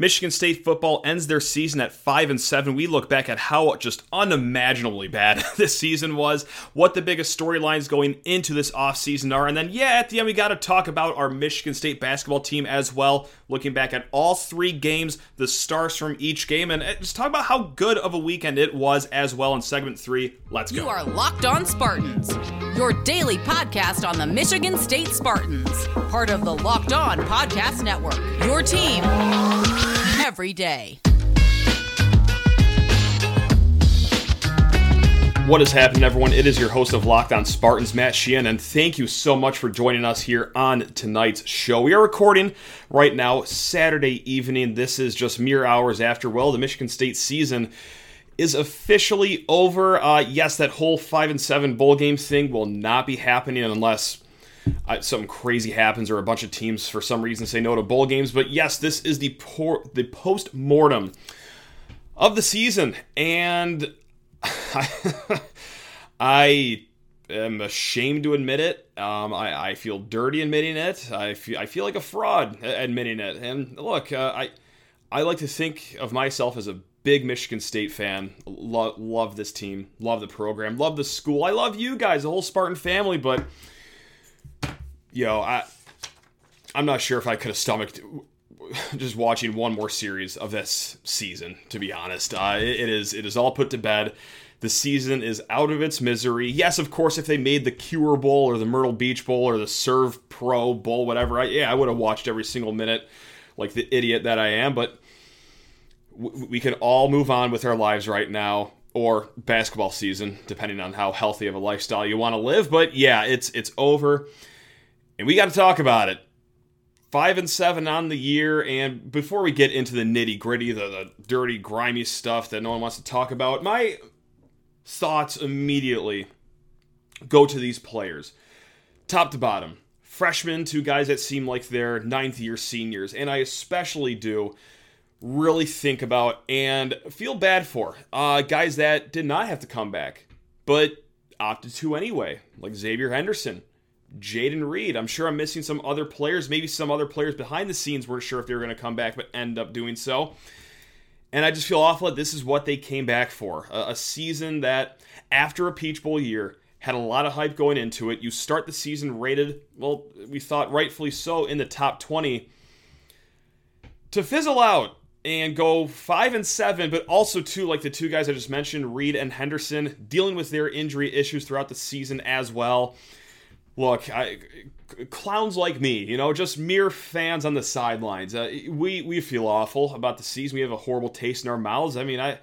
Michigan State football ends their season at 5 and 7. We look back at how just unimaginably bad this season was, what the biggest storylines going into this offseason are, and then yeah, at the end we got to talk about our Michigan State basketball team as well, looking back at all three games, the stars from each game and uh, just talk about how good of a weekend it was as well in segment 3. Let's go. You are Locked On Spartans, your daily podcast on the Michigan State Spartans, part of the Locked On Podcast Network. Your team every day. What is happening, everyone? It is your host of Locked On Spartans, Matt Sheehan, and thank you so much for joining us here on tonight's show. We are recording right now, Saturday evening. This is just mere hours after, well, the Michigan State season is officially over. Uh, yes, that whole 5 and 7 bowl game thing will not be happening unless uh, something crazy happens or a bunch of teams for some reason say no to bowl games. But yes, this is the por- the post mortem of the season, and I am ashamed to admit it. Um, I, I, feel dirty admitting it. I feel I feel like a fraud admitting it. And look, uh, I I like to think of myself as a big Michigan State fan. Lo- love this team. Love the program. Love the school. I love you guys, the whole Spartan family. But yo, I I'm not sure if I could have stomached just watching one more series of this season. To be honest, uh, it, it is it is all put to bed. The season is out of its misery. Yes, of course, if they made the Cure Bowl or the Myrtle Beach Bowl or the SERVPRO Bowl, whatever, I, yeah, I would have watched every single minute like the idiot that I am. But we can all move on with our lives right now or basketball season, depending on how healthy of a lifestyle you want to live. But yeah, it's it's over and we got to talk about it. Five and seven on the year, and before we get into the nitty gritty, the, the dirty, grimy stuff that no one wants to talk about, my thoughts immediately go to these players, top to bottom. Freshmen to guys that seem like they're ninth year seniors, and I especially do really think about and feel bad for uh, guys that did not have to come back, but opted to anyway, like Xavier Henderson, Jayden Reed. I'm sure I'm missing some other players. Maybe some other players behind the scenes weren't sure if they were going to come back, but end up doing so. And I just feel awful that this is what they came back for. A, a, season that, after a Peach Bowl year, had a lot of hype going into it. You start the season rated, well, we thought rightfully so, in the top 20. To fizzle out and go 5 and 7, but also, too, like the two guys I just mentioned, Reed and Henderson, dealing with their injury issues throughout the season as well look, I, clowns like me, you know, just mere fans on the sidelines. Uh, we we feel awful about the season. We have a horrible taste in our mouths. I mean, I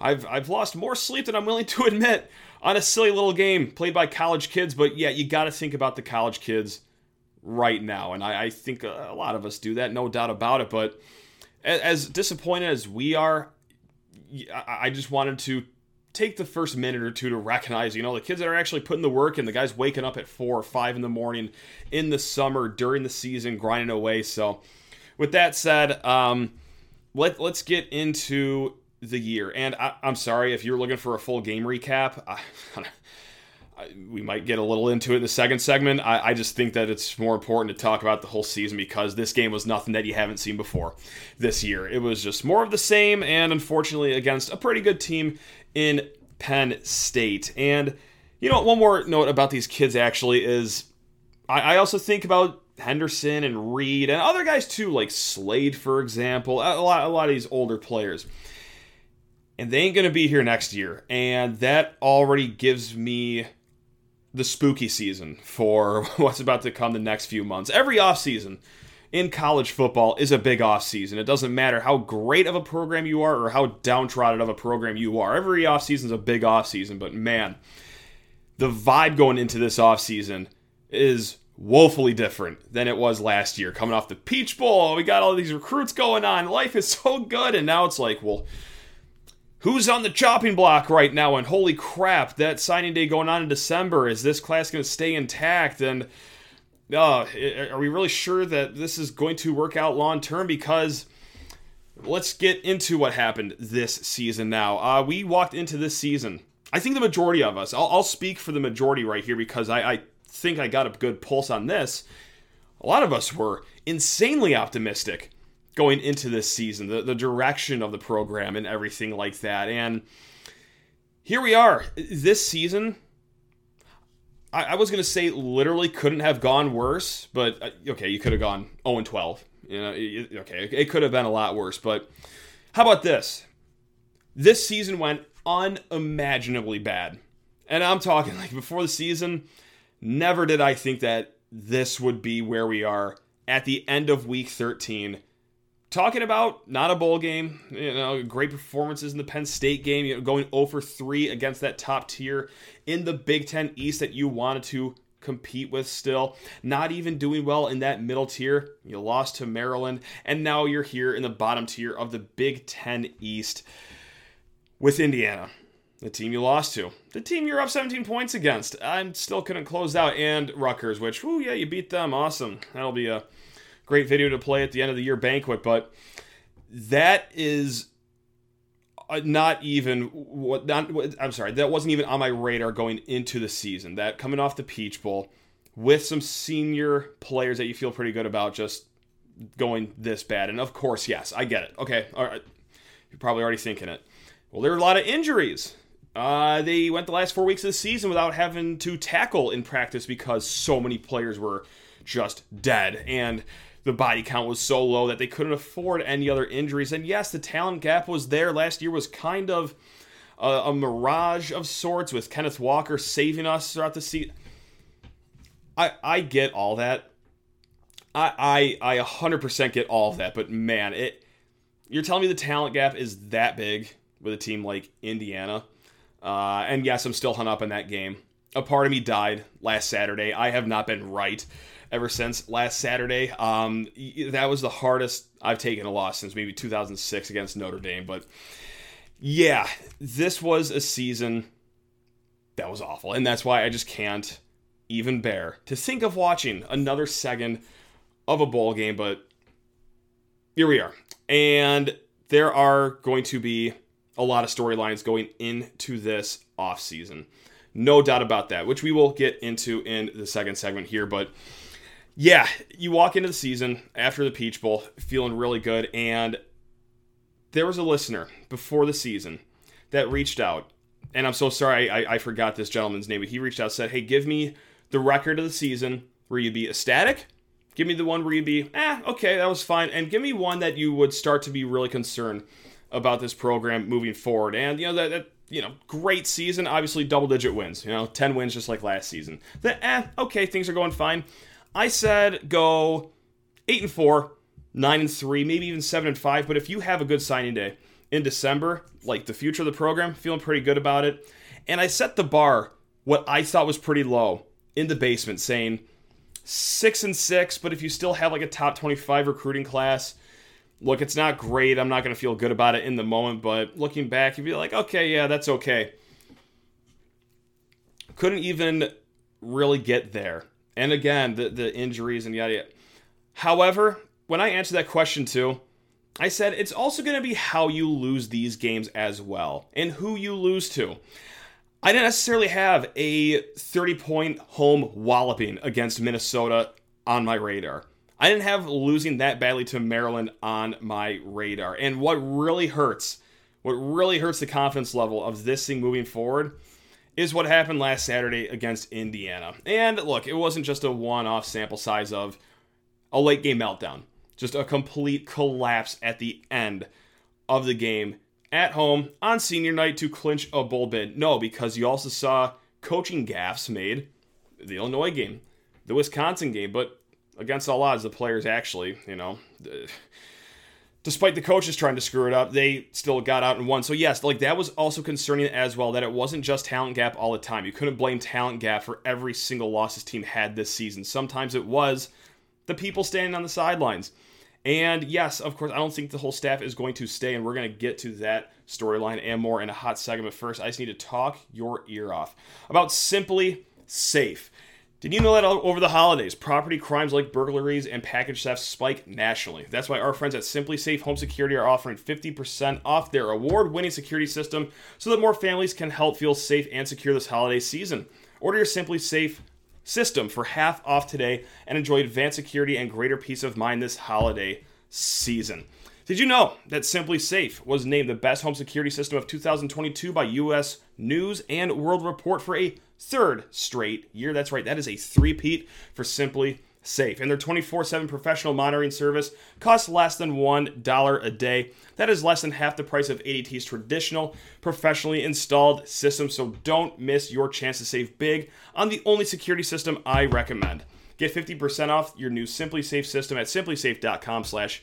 I've I've lost more sleep than I'm willing to admit on a silly little game played by college kids. But yeah, you got to think about the college kids right now, and I, I think a, lot of us do that, no doubt about it. But as, as disappointed as we are, I, I just wanted to take the first minute or two to recognize, you know, the kids that are actually putting the work in, the guys waking up at four or five in the morning in the summer during the season, grinding away. So, with that said, um, let let's get into the year. And I, am sorry if you're looking for a full game recap. I, I, we might get a little into it in the second segment. I, I, just think that it's more important to talk about the whole season because this game was nothing that you haven't seen before this year. It was just more of the same, and unfortunately, against a pretty good team in Penn State. And, you know, one more note about these kids actually is I, I also think about Henderson and Reed and other guys too, like Slade, for example, a lot, a lot of these older players. And they ain't going to be here next year. And that already gives me the spooky season for what's about to come the next few months. Every offseason, in college football is a big offseason. It doesn't matter how great of a program you are or how downtrodden of a program you are. Every offseason is a big offseason, but man, the vibe going into this offseason is woefully different than it was last year. Coming off the Peach Bowl, we got all these recruits going on. Life is so good, and now it's like, well, who's on the chopping block right now? And holy crap, that signing day going on in December. Is this class going to stay intact? And uh, are we really sure that this is going to work out long term? Because let's get into what happened this season now. Uh, we walked into this season. I think the majority of us, I'll, I'll speak for the majority right here because I, I think I got a good pulse on this. A lot of us were insanely optimistic going into this season, the, the direction of the program and everything like that. And here we are. This season, I, I was going to say literally couldn't have gone worse, but uh, okay, you could have gone 0 and 12. You know, okay, it could have been a lot worse. But how about this? This season went unimaginably bad. And I'm talking like before the season, never did I think that this would be where we are at the end of week 13 talking about not a bowl game, you know, great performances in the Penn State game, you know, going 0 for 3 against that top tier in the Big Ten East that you wanted to compete with still. Not even doing well in that middle tier. You lost to Maryland, and now you're here in the bottom tier of the Big Ten East with Indiana. The team you lost to, the team you're up 17 points against. I am still couldn't close out, and Rutgers, which, oh yeah, you beat them. Awesome. That'll be a great video to play at the end of the year banquet, but that is uh, not even what not I'm sorry, that wasn't even on my radar going into the season. That coming off the Peach Bowl with some senior players that you feel pretty good about just going this bad. And of course, yes, I get it. Okay, all right. You're probably already thinking it. Well, there are a lot of injuries. Uh, they went the last four weeks of the season without having to tackle in practice because so many players were just dead. And the body count was so low that they couldn't afford any other injuries. And yes, the talent gap was there. Last year was kind of a, a mirage of sorts with Kenneth Walker saving us throughout the season. I I get all that. I I I 100% get all of that, but man, it you're telling me the talent gap is that big with a team like Indiana. Uh, and yes, I'm still hung up in that game. A part of me died last Saturday. I have not been right ever since last Saturday. Um, that was the hardest I've taken a loss since maybe 2006 against Notre Dame. But yeah, this was a season that was awful. And that's why I just can't even bear to think of watching another second of a bowl game. But here we are. And there are going to be a lot of storylines going into this offseason. No doubt about that, which we will get into in the second segment here. But yeah, you walk into the season after the Peach Bowl feeling really good, and there was a listener before the season that reached out, and I'm so sorry I, I forgot this gentleman's name, but he reached out said, "Hey, give me the record of the season where you'd be ecstatic. Give me the one where you'd be, eh, okay, that was fine, and give me one that you would start to be really concerned about this program moving forward. And you know that, that you know, great season, obviously double digit wins, you know, 10 wins just like last season. That eh, okay, things are going fine. I said go eight and four, nine and three, maybe even seven and five. But if you have a good signing day in December, like the future of the program, feeling pretty good about it. And I set the bar what I thought was pretty low in the basement, saying six and six. But if you still have like a top twenty-five recruiting class, look, it's not great. I'm not going to feel good about it in the moment, but looking back, you'd be like, okay, yeah, that's okay. Couldn't even really get there. And again, the, the injuries and yada yada. However, when I answered that question too, I said it's also going to be how you lose these games as well and who you lose to. I didn't necessarily have a 30 point home walloping against Minnesota on my radar. I didn't have losing that badly to Maryland on my radar. And what really hurts, what really hurts the confidence level of this thing moving forward is what happened last Saturday against Indiana. And look, it wasn't just a one off sample size of a late game meltdown, just a complete collapse at the end of the game at home on senior night to clinch a bowl bid. No, because you also saw coaching gaffes made the Illinois game, the Wisconsin game, but against all odds, the players actually, you know, despite the coaches trying to screw it up, they still got out and won. So yes, like that was also concerning as well that it wasn't just talent gap all the time. You couldn't blame talent gap for every single loss this team had this season. Sometimes it was the people standing on the sidelines. And yes, of course, I don't think the whole staff is going to stay, and we're going to get to that storyline and more in a hot segment. But first, I just need to talk your ear off about SimpliSafe. Did you know that over the holidays, property crimes like burglaries and package thefts spike nationally? That's why our friends at SimpliSafe Home Security are offering 50% off their award winning security system so that more families can help feel safe and secure this holiday season. Order your SimpliSafe system for half off today and enjoy advanced security and greater peace of mind this holiday season. Did you know that SimpliSafe was named the best home security system of 2022 by US News and World Report for a third straight year? That's right, that is a three-peat for Simply Safe. And their 24 7 professional monitoring service costs less than $1 a day. That is less than half the price of ADT's traditional, professionally installed system. So don't miss your chance to save big on the only security system I recommend. Get 50% off your new SimpliSafe system at simplisafe.com slash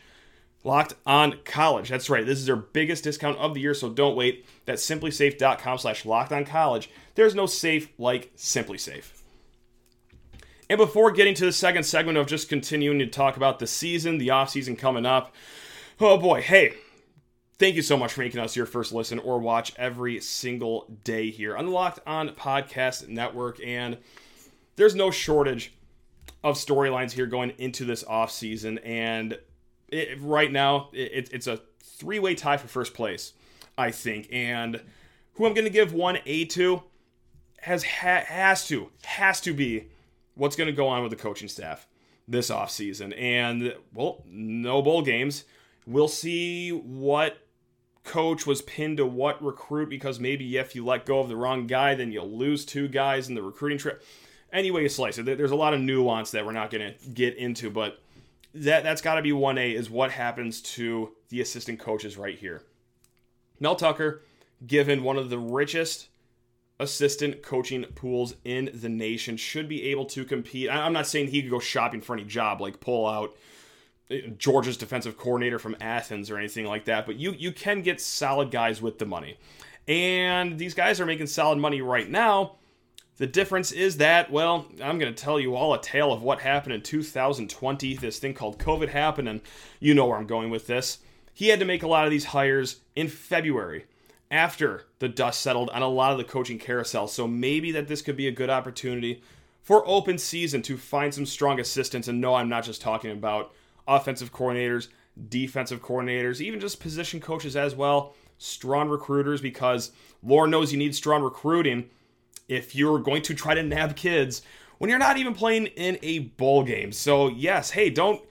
locked on college. That's right. This is their biggest discount of the year, so don't wait. That's simplisafe.com slash locked on college. There's no safe like SimpliSafe. And before getting to the second segment of just continuing to talk about the season, the off season coming up, oh boy, hey, thank you so much for making us your first listen or watch every single day here on the Locked On Podcast Network. And there's no shortage of storylines here going into this off season. And it, right now, it, it's a three way tie for first place, I think. And who I'm going to give one A to has ha- has to has to be what's going to go on with the coaching staff this offseason. And, well, no bowl games. We'll see what coach was pinned to what recruit because maybe if you let go of the wrong guy, then you'll lose two guys in the recruiting trip. Anyway, you slice it. There's a lot of nuance that we're not going to get into, but that that's got to be 1A is what happens to the assistant coaches right here. Mel Tucker, given one of the richest assistant coaching pools in the nation should be able to compete. I'm not saying he could go shopping for any job, like pull out uh, Georgia's defensive coordinator from Athens or anything like that, but you you can get solid guys with the money. And these guys are making solid money right now. The difference is that, well, I'm going to tell you all a tale of what happened in 2020. This thing called COVID happened, and you know where I'm going with this. He had to make a lot of these hires in February after the dust settled on a lot of the coaching carousel. So maybe that this could be a good opportunity for open season to find some strong assistants. And no, I'm not just talking about offensive coordinators, defensive coordinators, even just position coaches as well. Strong recruiters, because Lord knows you need strong recruiting if you're going to try to nab kids when you're not even playing in a bowl game. So, yes, hey, don't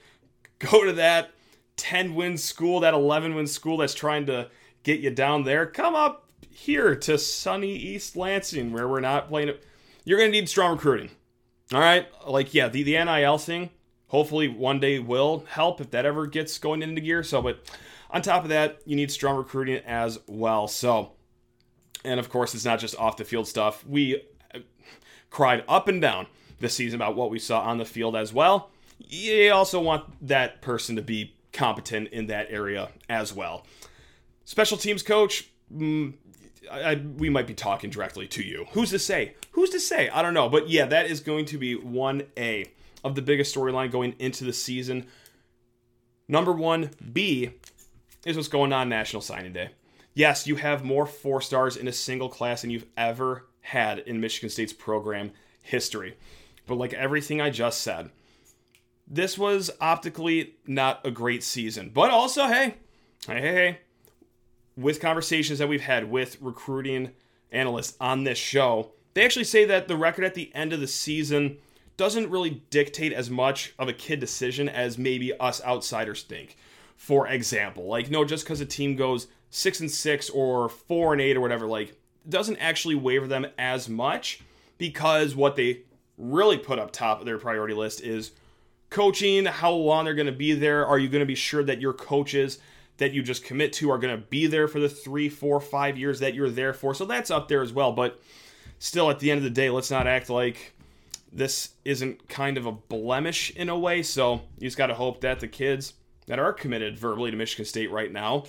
go to that 10 win school, that 11 win school that's trying to get you down there, come up here to sunny East Lansing where we're not playing it. You're going to need strong recruiting. All right? Like, yeah, the, the NIL thing, hopefully one day will help if that ever gets going into gear. So, but on top of that, you need strong recruiting as well. So, and of course, it's not just off the field stuff. We uh, cried up and down this season about what we saw on the field as well. You also want that person to be competent in that area as well. Special teams coach, mm, I, we might be talking directly to you. Who's to say? Who's to say? I don't know. But yeah, that is going to be 1A of the biggest storyline going into the season. Number 1B is what's going on National Signing Day. Yes, you have more four stars in a single class than you've ever had in Michigan State's program history. But like everything I just said, this was optically not a great season. But also, hey, hey, hey, hey with conversations that we've had with recruiting analysts on this show, they actually say that the record at the end of the season doesn't really dictate as much of a kid decision as maybe us outsiders think. For example, like no, just because a team goes six and six or four and eight or whatever, like doesn't actually waver them as much because what they really put up top of their priority list is coaching, how long they're going to be there. Are you going to be sure that your coaches that you just commit to are going to be there for the three, four, five years that you're there for. So that's up there as well. But still, at the end of the day, let's not act like this isn't kind of a blemish in a way. So you just got to hope that the kids that are committed verbally to Michigan State right now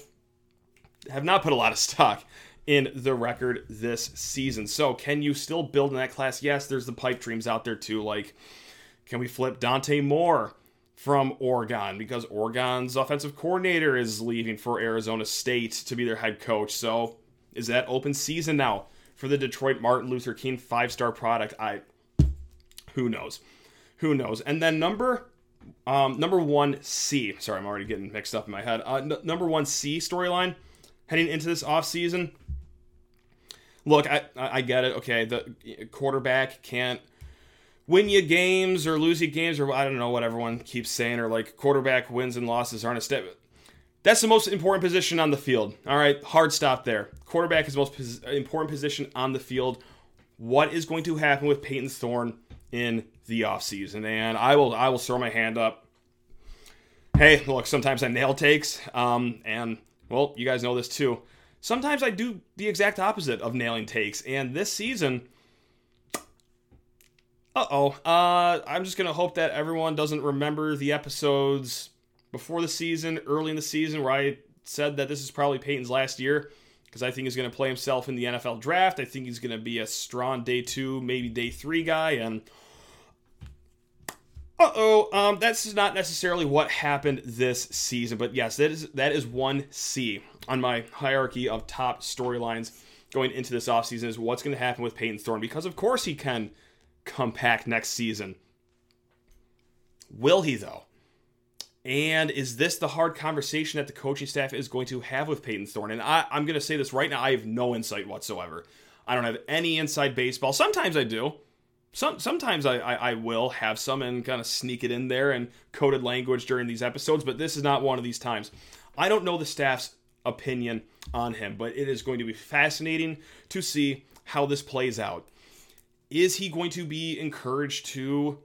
have not put a lot of stock in the record this season. So can you still build in that class? Yes, there's the pipe dreams out there too. Like, can we flip Dante Moore? From Oregon because Oregon's offensive coordinator is leaving for Arizona State to be their head coach. So, is that open season now for the Detroit Martin Luther King five-star product? I who knows. Who knows. And then number um, number 1C, sorry, I'm already getting mixed up in my head. Uh, n- number 1C storyline heading into this offseason. Look, I I get it. Okay, the quarterback can't win you games or lose you games or I don't know what everyone keeps saying or like quarterback wins and losses aren't a step. That's the most important position on the field. All right, hard stop there. Quarterback is the most pos- important position on the field. What is going to happen with Payton Thorne in the offseason? And I will I will throw my hand up. Hey, look, sometimes I nail takes. Um, and well, you guys know this too. Sometimes I do the exact opposite of nailing takes. And this season, uh-oh. Uh I'm just gonna hope that everyone doesn't remember the episodes before the season, early in the season, where I said that this is probably Payton's last year because I think he's going to play himself in the NFL draft. I think he's going to be a strong day two, maybe day three guy. And uh oh, um, that's not necessarily what happened this season. But yes, that is that is one C on my hierarchy of top storylines going into this offseason is what's going to happen with Payton Thorne because of course he can come back next season. Will he though? And is this the hard conversation that the coaching staff is going to have with Payton Thorne? And I, am going to say this right now I have no insight whatsoever. I don't have any inside baseball. Sometimes I do. Some, sometimes I, I, I will have some and kind of sneak it in there and coded language during these episodes, but this is not one of these times. I don't know the staff's opinion on him, but it is going to be fascinating to see how this plays out. Is he going to be encouraged to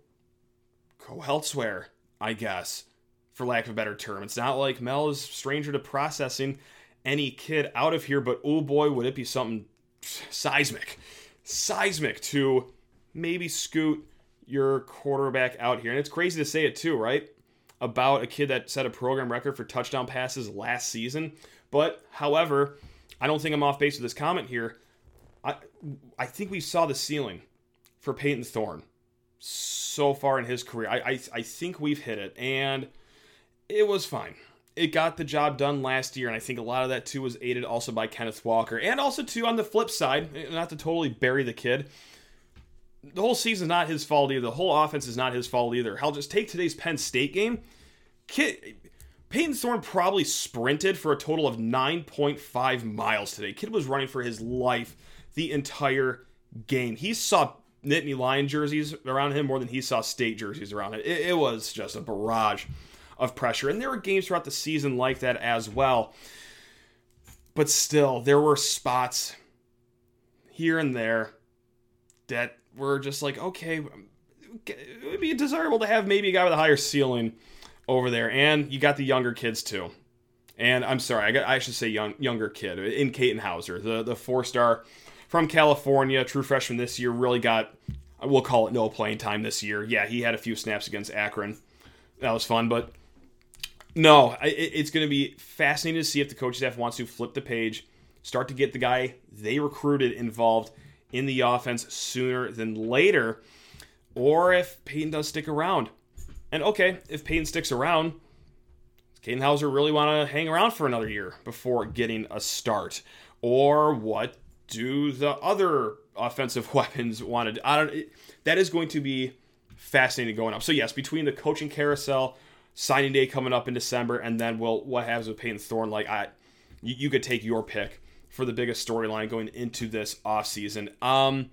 go elsewhere? I guess for lack of a better term. It's not like Mel is stranger to processing any kid out of here, but oh boy, would it be something seismic, seismic to maybe scoot your quarterback out here. And it's crazy to say it too, right? About a kid that set a program record for touchdown passes last season. But however, I don't think I'm off base with this comment here. I I think we saw the ceiling for Payton Thorne so far in his career. I I, I think we've hit it. And it was fine. It got the job done last year, and I think a lot of that too was aided also by Kenneth Walker, and also too on the flip side, eh, not to totally bury the kid. The whole season's not his fault either. The whole offense is not his fault either. Hell, just take today's Penn State game. Kid, Payton Thorne probably sprinted for a total of 9.5 miles today. Kid was running for his life the entire game. He saw Nittany Lion jerseys around him more than he saw state jerseys around him. It, it was just a barrage of pressure. And there were games throughout the season like that as well. But still, there were spots here and there that were just like, okay, it would be desirable to have maybe a guy with a higher ceiling over there. And you got the younger kids too. And I'm sorry, I, got, I should say young, younger kid in Katin Houser, the, the four star from California, true freshman this year, really got, we'll call it no playing time this year. Yeah, he had a few snaps against Akron. That was fun, but no, it's going to be fascinating to see if the coaching staff wants to flip the page, start to get the guy they recruited involved in the offense sooner than later, or if Payton does stick around. And okay, if Payton sticks around, Katin Houser really want to hang around for another year before getting a start? Or what do the other offensive weapons want to? I don't. It, that is going to be fascinating going up. So yes, between the coaching carousel signing day coming up in December, and then well, what happens with Payton Thorne? Like I, you, you could take your pick for the biggest storyline going into this offseason. Um,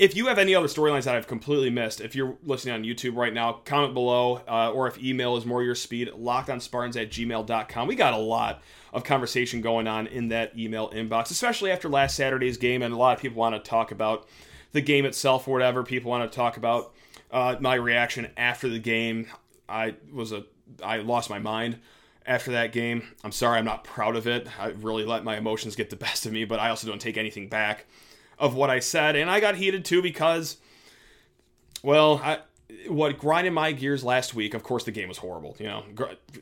if you have any other storylines that I've completely missed, if you're listening on YouTube right now, comment below, uh, or if email is more your speed, lockedonspartans at gmail.com. We got a lot of conversation going on in that email inbox, especially after last Saturday's game, and a lot of people want to talk about the game itself or whatever. People want to talk about uh, my reaction after the game. I was a I lost my mind after that game. I'm sorry, I'm not proud of it. I really let my emotions get the best of me, but I also don't take anything back of what I said, and I got heated too because, well, I, what grinded my gears last week. Of course, the game was horrible. You know,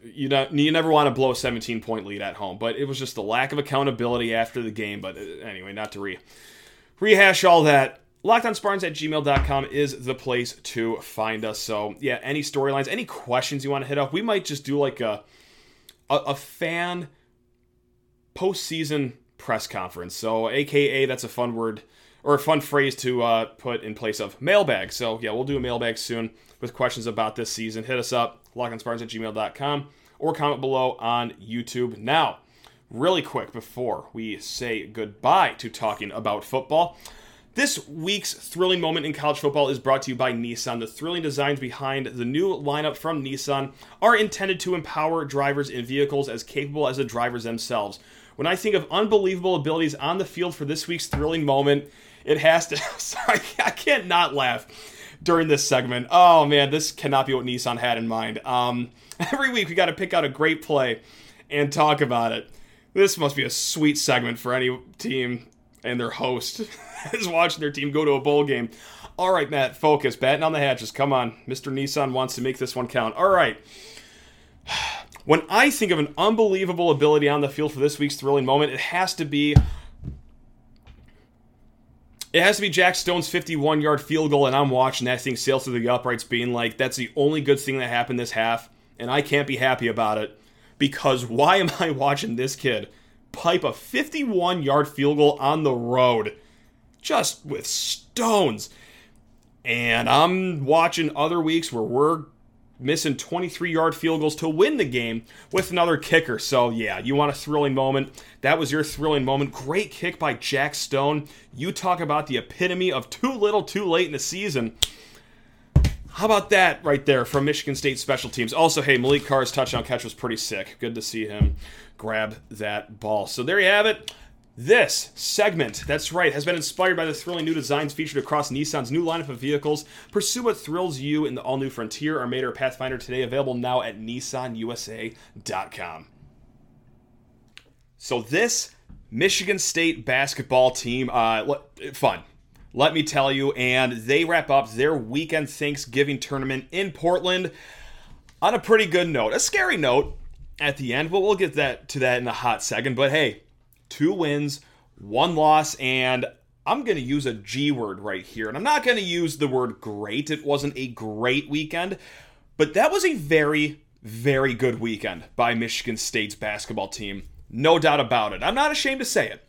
you you never want to blow a 17 point lead at home, but it was just the lack of accountability after the game. But uh, anyway, not to re rehash all that. LockedOnSpartans at gmail.com is the place to find us. So, yeah, any storylines, any questions you want to hit up, we might just do like a, a, a fan postseason press conference. So, AKA, that's a fun word or a fun phrase to uh, put in place of mailbag. So, yeah, we'll do a mailbag soon with questions about this season. Hit us up, LockedOnSpartans at gmail.com, or comment below on YouTube. Now, really quick before we say goodbye to talking about football, This week's thrilling moment in college football is brought to you by Nissan. The thrilling designs behind the new lineup from Nissan are intended to empower drivers in vehicles as capable as the drivers themselves. When I think of unbelievable abilities on the field for this week's thrilling moment, it has to. Sorry, I can't not laugh during this segment. Oh man, this cannot be what Nissan had in mind. Um, every week we got to pick out a great play and talk about it. This must be a sweet segment for any team and their host is watching their team go to a bowl game. All right, Matt, focus. Batting on the hatches. Come on. Mr. Nissan wants to make this one count. All right. When I think of an unbelievable ability on the field for this week's thrilling moment, it has to be it has to be Jack Stone's 51 yard field goal, and I'm watching that thing sail through the uprights, being like, that's the only good thing that happened this half, and I can't be happy about it. Because why am I watching this kid pipe a 51 yard field goal on the road just with stones? And I'm watching other weeks where we're missing 23 yard field goals to win the game with another kicker. So, yeah, you want a thrilling moment. That was your thrilling moment. Great kick by Jack Stone. You talk about the epitome of too little, too late in the season. How about that right there from Michigan State special teams? Also, hey, Maliq Carr's touchdown catch was pretty sick. Good to see him grab that ball. So there you have it. This segment, that's right, has been inspired by the thrilling new designs featured across Nissan's new lineup of vehicles. Pursue what thrills you in the all new Frontier, or Pathfinder today, available now at nissanusa.com. So, this Michigan State basketball team, uh, fun, let me tell you, and they wrap up their weekend Thanksgiving tournament in Portland on a pretty good note. A scary note at the end, but we'll get that to that in a hot second. But hey, two wins, one loss, and I'm going to use a G word right here. And I'm not going to use the word great. It wasn't a great weekend, but that was a very, very good weekend by Michigan State's basketball team. No doubt about it. I'm not ashamed to say it.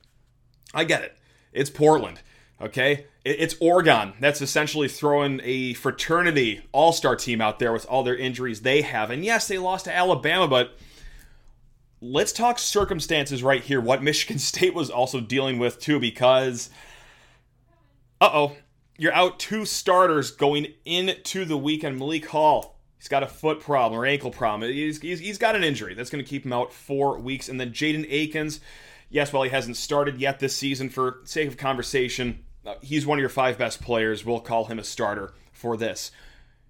I get it. It's Portland, okay? It's Oregon. That's essentially throwing a fraternity all star team out there with all their injuries they have. And yes, they lost to Alabama, but let's talk circumstances right here. What Michigan State was also dealing with too, because uh oh, you're out two starters going into the weekend. Malik Hall, he's got a foot problem or ankle problem. He's, he's, he's got an injury that's going to keep him out four weeks. And then Jaden Akins, yes, while he hasn't started yet this season, for sake of conversation, uh, he's one of your five best players. We'll call him a starter for this.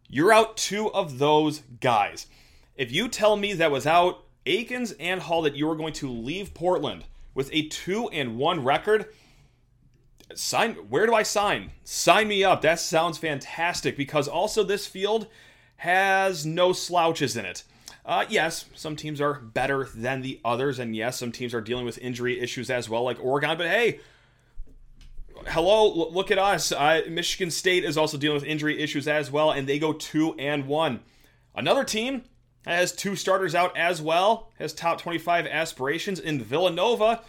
You're out two of those guys. If you tell me that was out Akins and Hall that you are going to leave Portland with a 2 and 1 record, sign where do I sign? Sign me up. That sounds fantastic because also this field has no slouches in it. Uh, yes, some teams are better than the others, and yes, some teams are dealing with injury issues as well, like Oregon. But hey, hello, look at us. Uh, Michigan State is also dealing with injury issues as well, and they go two and one. Another team has two starters out as well, has top 25 aspirations in Villanova.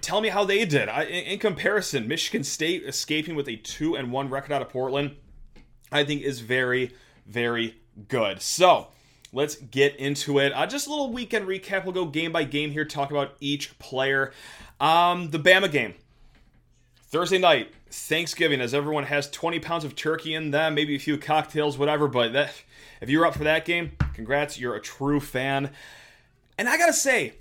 Tell me how they did. I, in comparison, Michigan State escaping with a 2 and 1 record out of Portland, I think is very, very good. So, let's get into it. Uh, just a little weekend recap. We'll go game by game here, talk about each player. Um, the Bama game. Thursday night, Thanksgiving, as everyone has 20 pounds of turkey in them, maybe a few cocktails, whatever, but that if you're up for that game, congrats, you're a true fan. And I gotta say,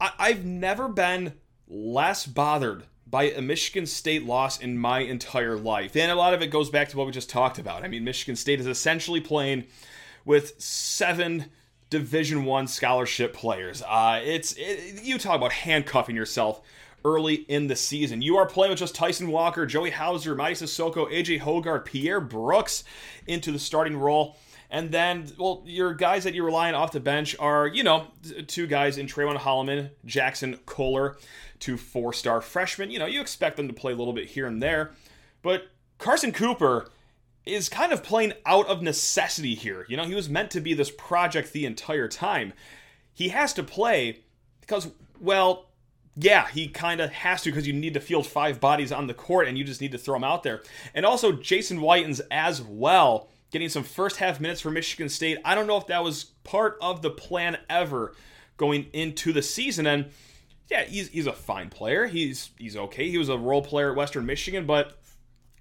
I- I've never been less bothered by a Michigan State loss in my entire life. And a lot of it goes back to what we just talked about. I mean, Michigan State is essentially playing with seven Division One scholarship players. Uh, it's it, you talk about handcuffing yourself early in the season. You are playing with just Tyson Walker, Joey Hauser, Mike Sissoko, AJ Hoggard, Pierre Brooks into the starting role. And then, well, your guys that you're relying off the bench are, you know, two guys in Trayvon Holloman, Jackson Kohler, two four star freshmen. You know, you expect them to play a little bit here and there. But Carson Cooper is kind of playing out of necessity here. You know, he was meant to be this project the entire time. He has to play because, well, yeah, he kind of has to because you need to field five bodies on the court and you just need to throw them out there. And also, Jason Whitens as well getting some first half minutes for Michigan State. I don't know if that was part of the plan ever going into the season. And yeah, he's he's a fine player. He's he's okay. He was a role player at Western Michigan, but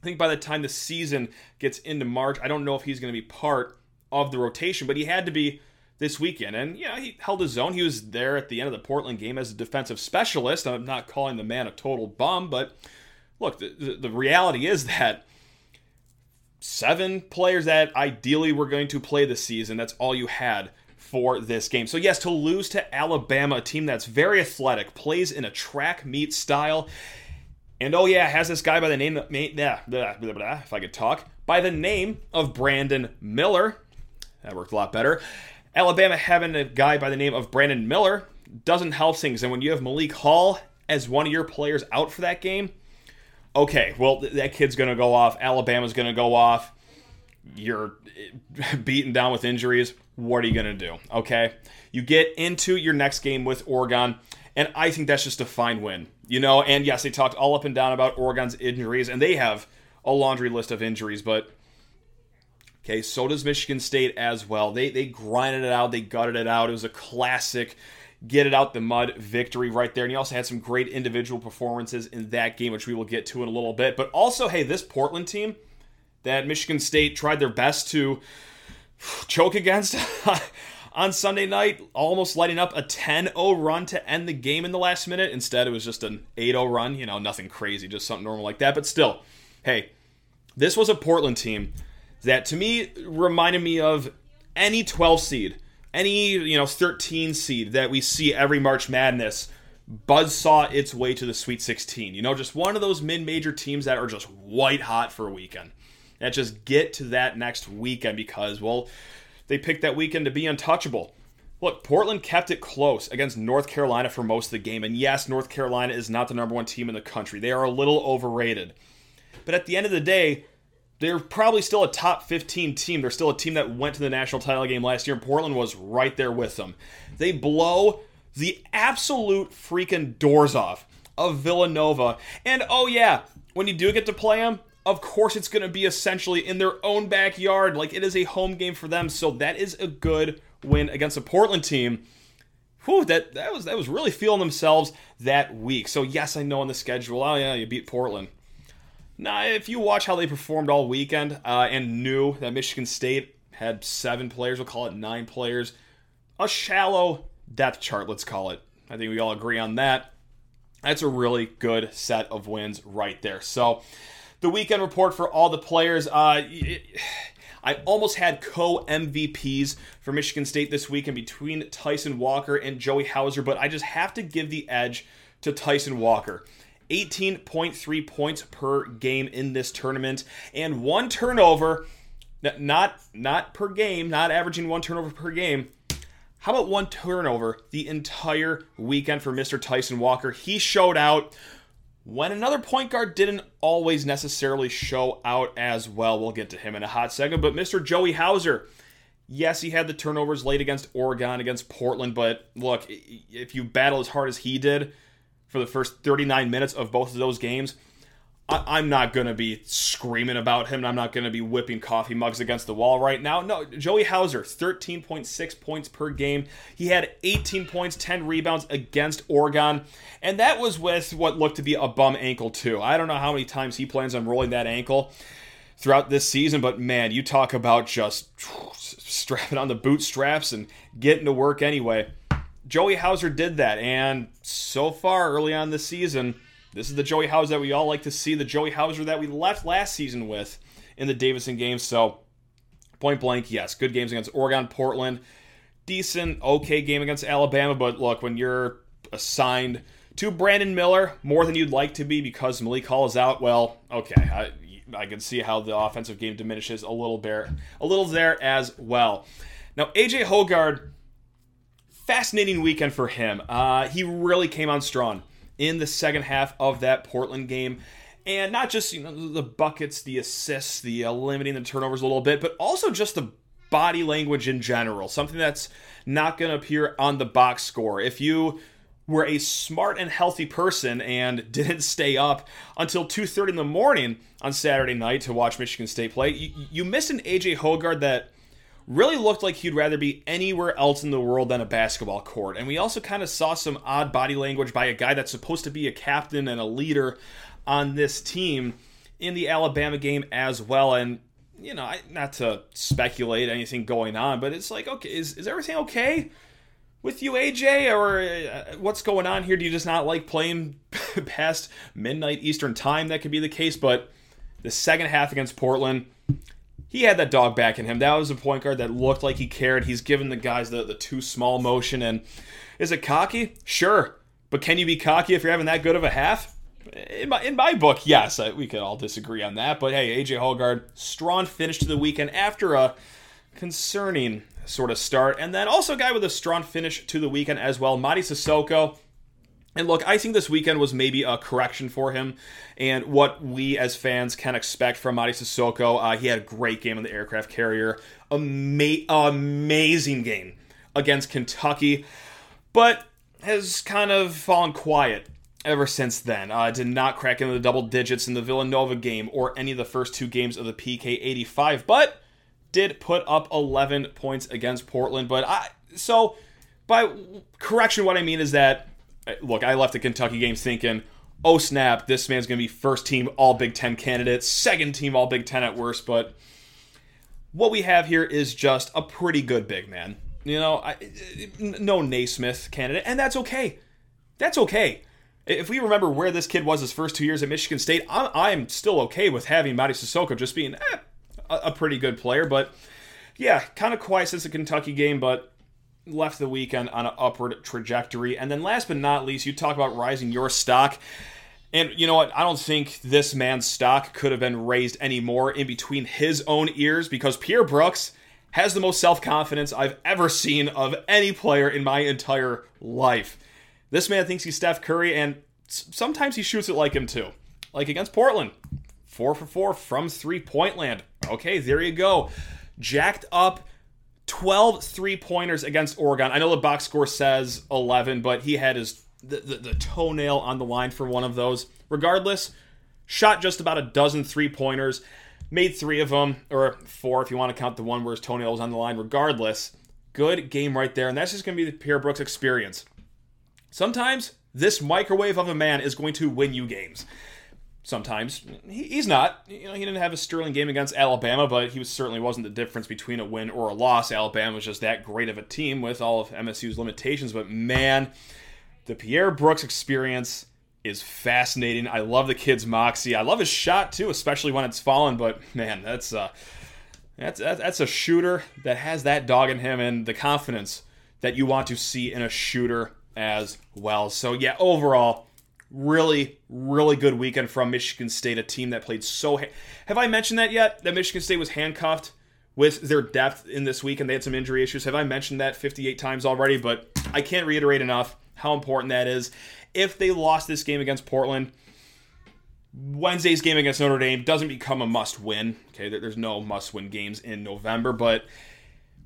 I think by the time the season gets into March, I don't know if he's going to be part of the rotation, but he had to be this weekend. And yeah, he held his own. He was there at the end of the Portland game as a defensive specialist. I'm not calling the man a total bum, but look, the, the, the reality is that seven players that ideally were going to play this season, that's all you had for this game. So, yes, to lose to Alabama, a team that's very athletic, plays in a track meet style, and oh, yeah, has this guy by the name, blah, if I could talk, by the name of Brandon Miller. That worked a lot better. Alabama having a guy by the name of Brandon Miller doesn't help things. And when you have Malik Hall as one of your players out for that game, okay, well, that kid's going to go off. Alabama's going to go off. You're beaten down with injuries. What are you going to do? Okay. You get into your next game with Oregon, and I think that's just a fine win. You know, and yes, they talked all up and down about Oregon's injuries, and they have a laundry list of injuries, but okay, so does Michigan State as well. They they grinded it out, they gutted it out. It was a classic get it out the mud victory right there. And he also had some great individual performances in that game, which we will get to in a little bit. But also, hey, this Portland team that Michigan State tried their best to choke against on Sunday night, almost lighting up a 10 0 run to end the game in the last minute. Instead, it was just an 8 0 run. You know, nothing crazy, just something normal like that. But still, hey, this was a Portland team that to me reminded me of any 12 seed any you know 13 seed that we see every March Madness buzz saw its way to the Sweet 16. You know, just one of those mid-major teams that are just white hot for a weekend. That just get to that next weekend because well, they picked that weekend to be untouchable. Look, Portland kept it close against North Carolina for most of the game. And yes, North Carolina is not the number one team in the country. They are a little overrated. But at the end of the day, they're probably still a top 15 team. They're still a team that went to the national title game last year, and Portland was right there with them. They blow the absolute freaking doors off of Villanova. And oh, yeah, when you do get to play them, of course it's going to be essentially in their own backyard. Like it is a home game for them. So that is a good win against a Portland team. Whew, that, that was that was really feeling themselves that week. So yes, I know on the schedule, oh yeah, you beat Portland. Now, if you watch how they performed all weekend uh, and knew that Michigan State had seven players, we'll call it nine players, a shallow depth chart, let's call it. I think we all agree on that. That's a really good set of wins right there. So, the weekend report for all the players. Uh, I almost had co MVPs for Michigan State this weekend between Tyson Walker and Joey Hauser, but I just have to give the edge to Tyson Walker. 18.3 points per game in this tournament and one turnover not not per game not averaging one turnover per game how about one turnover the entire weekend for Mr. Tyson Walker he showed out when another point guard didn't always necessarily show out as well we'll get to him in a hot second but Mr. Joey Hauser yes he had the turnovers late against Oregon against Portland but look if you battle as hard as he did for the first 39 minutes of both of those games, I- am not going to be screaming about him. I'm not going to be whipping coffee mugs against the wall right now. No, Joey Hauser, 13.6 points per game. He had 18 points, 10 rebounds against Oregon. And that was with what looked to be a bum ankle, too. I don't know how many times he plans on rolling that ankle throughout this season, but man, you talk about just strapping on the bootstraps and getting to work anyway. Joey Hauser did that, and so far early on this season, this is the Joey Hauser that we all like to see, the Joey Hauser that we left last season with in the Davidson game. So, point blank, yes, good games against Oregon, Portland, decent, okay game against Alabama. But look, when you're assigned to Brandon Miller more than you'd like to be because Malik Hall is out, well, okay, I, I can see how the offensive game diminishes a little bit, a little there as well. Now, AJ Hoggard fascinating weekend for him. Uh, he really came on strong in the second half of that Portland game. And not just you know the buckets, the assists, the uh, limiting the turnovers a little bit, but also just the body language in general. Something that's not going to appear on the box score. If you were a smart and healthy person and didn't stay up until 2:30 in the morning on Saturday night to watch Michigan State play, you, you missed an AJ Hoggard that really looked like he'd rather be anywhere else in the world than a basketball court. And we also kind of saw some odd body language by a guy that's supposed to be a captain and a leader on this team in the Alabama game as well. And, you know, not to speculate anything going on, but it's like, okay, is, is everything okay? with you, AJ, or uh, what's going on here? Do you just not like playing past midnight Eastern time? That could be the case, but the second half against Portland, he had that dog back in him. That was a point guard that looked like he cared. He's given the guys the, the too small motion. And is it cocky? Sure. But can you be cocky if you're having that good of a half? In my, in my book, yes, I, we could all disagree on that. But hey, AJ Hoggard, strong finish to the weekend after a concerning sort of start. And then also a guy with a strong finish to the weekend as well, Mady Sissoko. And look, I think this weekend was maybe a correction for him and what we as fans can expect from Mady Sissoko. Uh, he had a great game on the aircraft carrier. Ama- amazing game against Kentucky, but has kind of fallen quiet ever since then. Uh, did not crack into the double digits in the Villanova game or any of the first two games of the PK 85, but did put up 11 points against Portland. But I, so by correction, what I mean is that look, I left the Kentucky game thinking, oh snap, this man's going to be first team All Big Ten candidate, second team All Big Ten at worst. But what we have here is just a pretty good big man. You know, I, no Naismith candidate, and that's okay. That's okay. If we remember where this kid was his first two years at Michigan State, I'm, I'm still okay with having Mady Sissoko just being eh, a, a pretty good player. But yeah, kind of quiet since the Kentucky game, but left the weekend on an upward trajectory. And then last but not least, you talk about rising your stock. And you know what? I don't think this man's stock could have been raised any more in between his own ears because Pierre Brooks has the most self confidence I've ever seen of any player in my entire life. This man thinks he's Steph Curry, and sometimes he shoots it like him too. Like against Portland. Four for four from three point land. Okay, there you go. Jacked up 12 three pointers against Oregon. I know the box score says 11, but he had his the, the, the, toenail on the line for one of those. Regardless, shot just about a dozen three pointers, made three of them, or four if you want to count the one where his toenail was on the line. Regardless, good game right there, and that's just going to be the Pierre Brooks experience. Sometimes this microwave of a man is going to win you games sometimes. He, he's not. You know, he didn't have a sterling game against Alabama, but he was, certainly wasn't the difference between a win or a loss. Alabama was just that great of a team with all of MSU's limitations. But man, the Pierre Brooks experience is fascinating. I love the kid's moxie. I love his shot too, especially when it's fallen. But man, that's uh, that's that's a shooter that has that dog in him and the confidence that you want to see in a shooter as well. So yeah, overall really, really good weekend from Michigan State, a team that played so. Ha- Have I mentioned that yet? That Michigan State was handcuffed with their depth in this week and they had some injury issues. Have I mentioned that 58 times already? But I can't reiterate enough how important that is. If they lost this game against Portland, Wednesday's game against Notre Dame doesn't become a must win. Okay, there's no must win games in November, but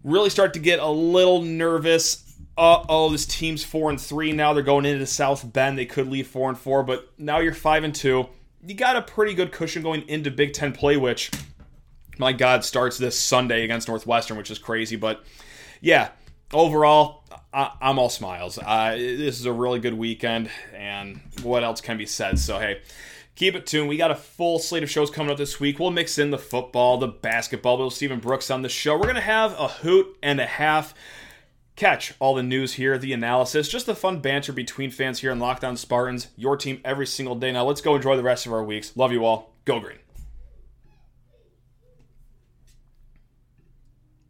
really start to get a little nervous uh oh, this team's four and three now. They're going into South Bend. They could leave four and four, but now you're five and two. You got a pretty good cushion going into Big Ten play, which, my God, starts this Sunday against Northwestern, which is crazy. But yeah, overall, I, am all smiles. Uh, this is a really good weekend, and what else can be said? So hey. Keep it tuned. We got a full slate of shows coming up this week. We'll mix in the football, the basketball. We'll Stephen Brooks on the show. We're going to have a hoot and a half Catch all the news here, the analysis, just the fun banter between fans here on Locked On Spartans, your team every single day. Now let's go enjoy the rest of our weeks. Love you all. Go green.